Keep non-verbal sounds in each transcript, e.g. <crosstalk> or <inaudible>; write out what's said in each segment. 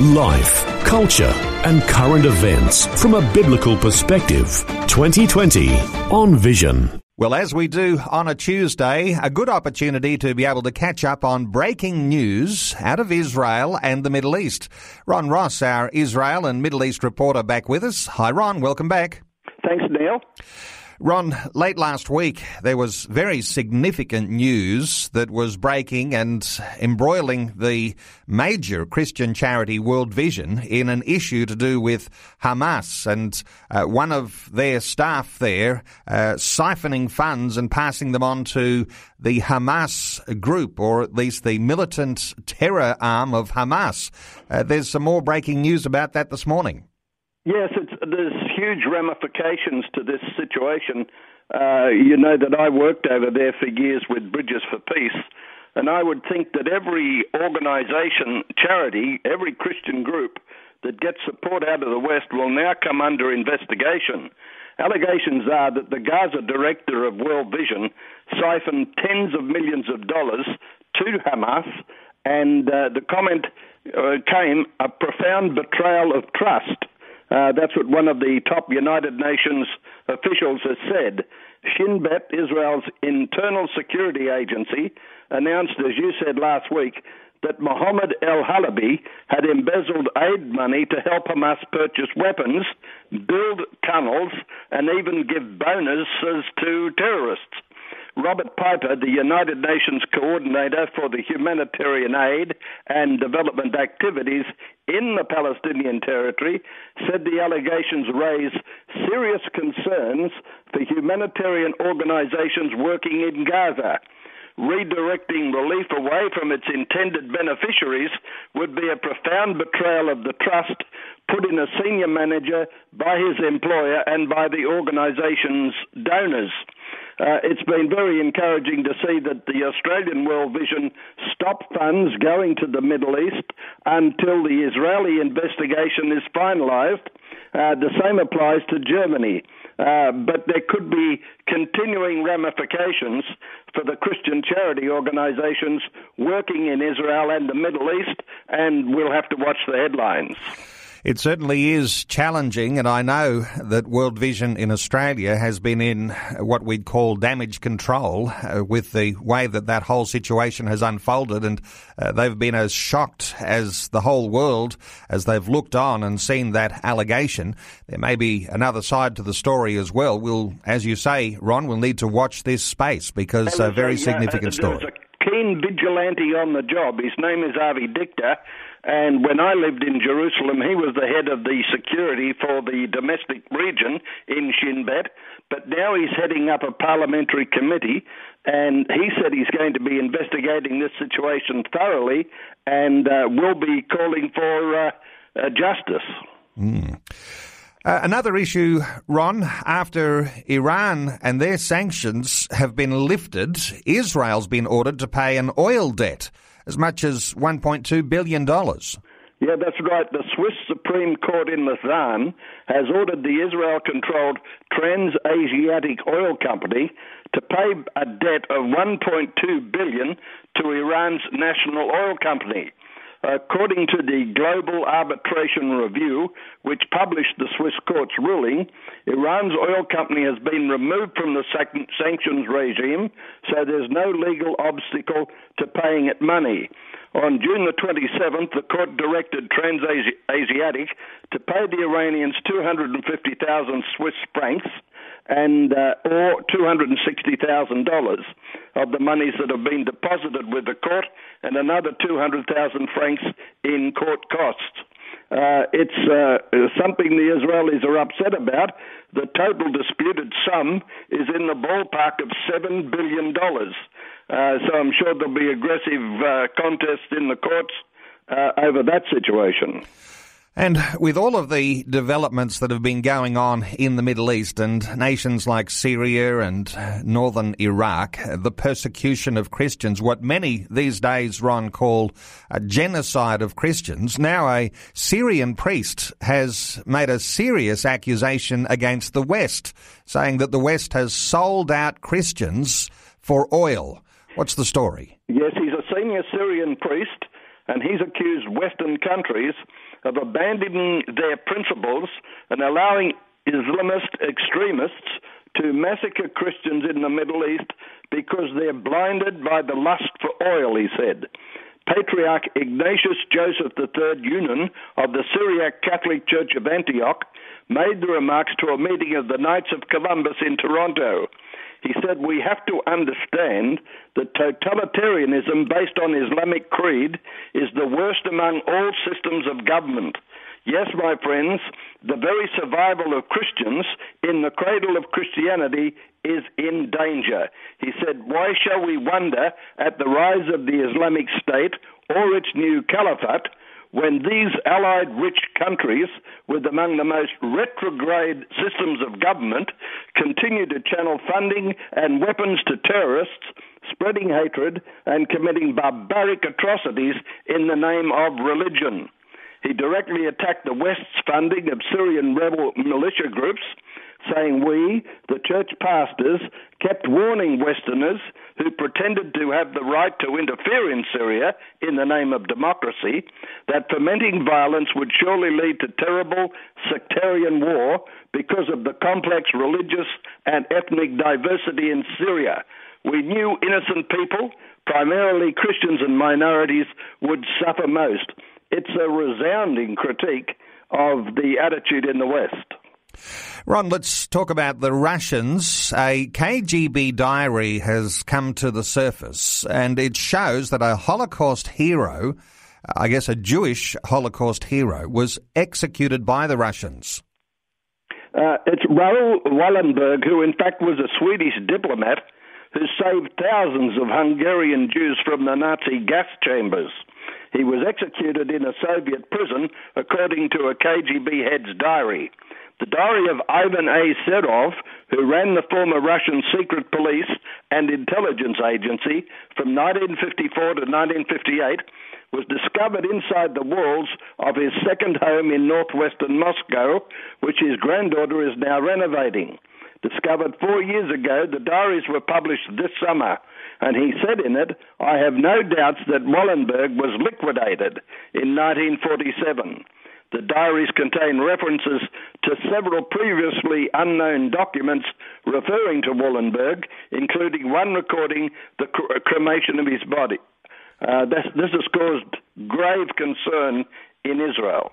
Life, culture, and current events from a biblical perspective. 2020 on Vision. Well, as we do on a Tuesday, a good opportunity to be able to catch up on breaking news out of Israel and the Middle East. Ron Ross, our Israel and Middle East reporter, back with us. Hi, Ron. Welcome back. Thanks, Neil. Ron, late last week, there was very significant news that was breaking and embroiling the major Christian charity World Vision in an issue to do with Hamas and uh, one of their staff there uh, siphoning funds and passing them on to the Hamas group, or at least the militant terror arm of Hamas. Uh, there's some more breaking news about that this morning. Yes, it's there's huge ramifications to this situation. Uh, you know that I worked over there for years with Bridges for Peace, and I would think that every organization, charity, every Christian group that gets support out of the West will now come under investigation. Allegations are that the Gaza director of World Vision siphoned tens of millions of dollars to Hamas, and uh, the comment uh, came a profound betrayal of trust. Uh, that's what one of the top United Nations officials has said. Shin Bet, Israel's internal security agency, announced, as you said last week, that Mohammed El Halabi had embezzled aid money to help Hamas purchase weapons, build tunnels, and even give bonuses to terrorists. Robert Piper, the United Nations coordinator for the humanitarian aid and development activities in the Palestinian territory, said the allegations raise serious concerns for humanitarian organizations working in Gaza. Redirecting relief away from its intended beneficiaries would be a profound betrayal of the trust put in a senior manager by his employer and by the organization's donors. Uh, it's been very encouraging to see that the Australian World Vision stopped funds going to the Middle East until the Israeli investigation is finalised. Uh, the same applies to Germany. Uh, but there could be continuing ramifications for the Christian charity organizations working in Israel and the Middle East, and we'll have to watch the headlines. It certainly is challenging, and I know that World Vision in Australia has been in what we'd call damage control uh, with the way that that whole situation has unfolded, and uh, they've been as shocked as the whole world as they've looked on and seen that allegation. There may be another side to the story as well. We'll, as you say, Ron, we'll need to watch this space because a very significant story. Keen vigilante on the job. His name is Avi Dichter, and when I lived in Jerusalem, he was the head of the security for the domestic region in Shin Bet. But now he's heading up a parliamentary committee, and he said he's going to be investigating this situation thoroughly and uh, will be calling for uh, uh, justice. Mm. Uh, another issue, Ron, after Iran and their sanctions have been lifted, Israel's been ordered to pay an oil debt as much as $1.2 billion. Yeah, that's right. The Swiss Supreme Court in Lausanne has ordered the Israel controlled Trans-Asiatic Oil Company to pay a debt of 1.2 billion to Iran's national oil company. According to the Global Arbitration Review, which published the Swiss court's ruling, Iran's oil company has been removed from the sanctions regime, so there's no legal obstacle to paying it money. On June the 27th, the court directed Transasiatic to pay the Iranians 250,000 Swiss francs and uh, or $260,000 of the monies that have been deposited with the court and another 200,000 francs in court costs. Uh, it's uh, something the Israelis are upset about. The total disputed sum is in the ballpark of $7 billion. Uh, so I'm sure there'll be aggressive uh, contests in the courts uh, over that situation. And with all of the developments that have been going on in the Middle East and nations like Syria and northern Iraq, the persecution of Christians, what many these days, Ron, call a genocide of Christians, now a Syrian priest has made a serious accusation against the West, saying that the West has sold out Christians for oil. What's the story? Yes, he's a senior Syrian priest, and he's accused Western countries of abandoning their principles and allowing Islamist extremists to massacre Christians in the Middle East because they're blinded by the lust for oil, he said. Patriarch Ignatius Joseph III Younan of the Syriac Catholic Church of Antioch made the remarks to a meeting of the Knights of Columbus in Toronto. He said, We have to understand that totalitarianism based on Islamic creed is the worst among all systems of government. Yes, my friends, the very survival of Christians in the cradle of Christianity is in danger. He said, Why shall we wonder at the rise of the Islamic State or its new caliphate? When these allied rich countries, with among the most retrograde systems of government, continue to channel funding and weapons to terrorists, spreading hatred and committing barbaric atrocities in the name of religion. He directly attacked the West's funding of Syrian rebel militia groups saying we, the church pastors, kept warning Westerners who pretended to have the right to interfere in Syria in the name of democracy that fomenting violence would surely lead to terrible sectarian war because of the complex religious and ethnic diversity in Syria. We knew innocent people, primarily Christians and minorities, would suffer most. It's a resounding critique of the attitude in the West. Ron, let's talk about the Russians. A KGB diary has come to the surface and it shows that a Holocaust hero, I guess a Jewish Holocaust hero, was executed by the Russians. Uh, it's Raoul Wallenberg, who in fact was a Swedish diplomat who saved thousands of Hungarian Jews from the Nazi gas chambers. He was executed in a Soviet prison, according to a KGB head's diary. The diary of Ivan A. Serov, who ran the former Russian secret police and intelligence agency from 1954 to 1958, was discovered inside the walls of his second home in northwestern Moscow, which his granddaughter is now renovating. Discovered four years ago, the diaries were published this summer, and he said in it, I have no doubts that Wallenberg was liquidated in 1947. The diaries contain references to several previously unknown documents referring to Wallenberg, including one recording the cremation of his body. Uh, this, this has caused grave concern in Israel.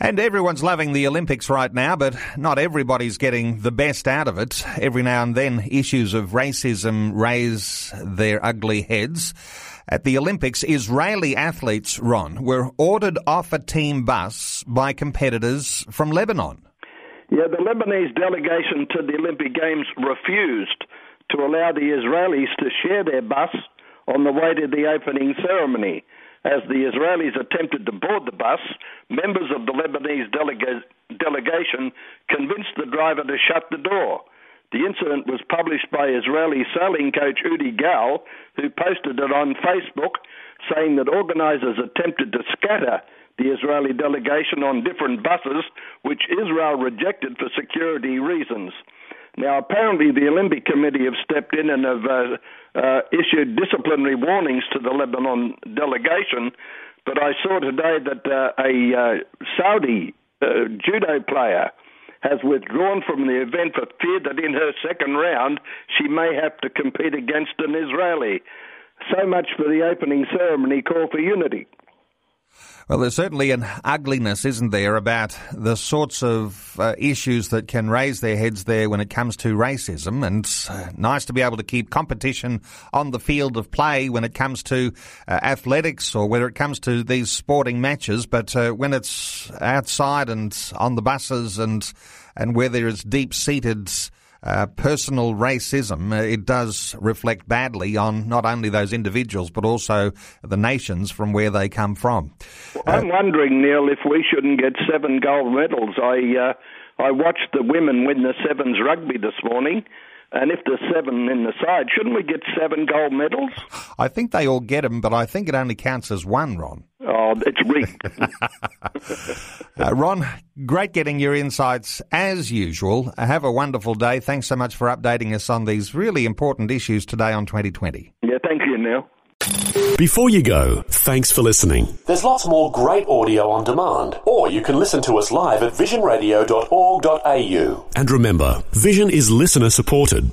And everyone's loving the Olympics right now, but not everybody's getting the best out of it. Every now and then, issues of racism raise their ugly heads. At the Olympics, Israeli athletes, Ron, were ordered off a team bus by competitors from Lebanon. Yeah, the Lebanese delegation to the Olympic Games refused to allow the Israelis to share their bus on the way to the opening ceremony. As the Israelis attempted to board the bus, members of the Lebanese delega- delegation convinced the driver to shut the door. The incident was published by Israeli sailing coach Udi Gal, who posted it on Facebook, saying that organisers attempted to scatter the Israeli delegation on different buses, which Israel rejected for security reasons. Now, apparently, the Olympic Committee have stepped in and have uh, uh, issued disciplinary warnings to the Lebanon delegation. But I saw today that uh, a uh, Saudi uh, judo player has withdrawn from the event for fear that in her second round she may have to compete against an Israeli. So much for the opening ceremony call for unity. Well, there's certainly an ugliness, isn't there, about the sorts of uh, issues that can raise their heads there when it comes to racism. And uh, nice to be able to keep competition on the field of play when it comes to uh, athletics or whether it comes to these sporting matches. But uh, when it's outside and on the buses and and where there is deep seated uh, personal racism, uh, it does reflect badly on not only those individuals but also the nations from where they come from. I'm wondering, Neil, if we shouldn't get seven gold medals. I uh, I watched the women win the sevens rugby this morning. And if there's seven in the side, shouldn't we get seven gold medals? I think they all get them, but I think it only counts as one, Ron. It's rigged. <laughs> <laughs> uh, Ron, great getting your insights as usual. Have a wonderful day. Thanks so much for updating us on these really important issues today on 2020. Yeah, thank you, Neil. Before you go, thanks for listening. There's lots more great audio on demand, or you can listen to us live at visionradio.org.au. And remember, Vision is listener supported.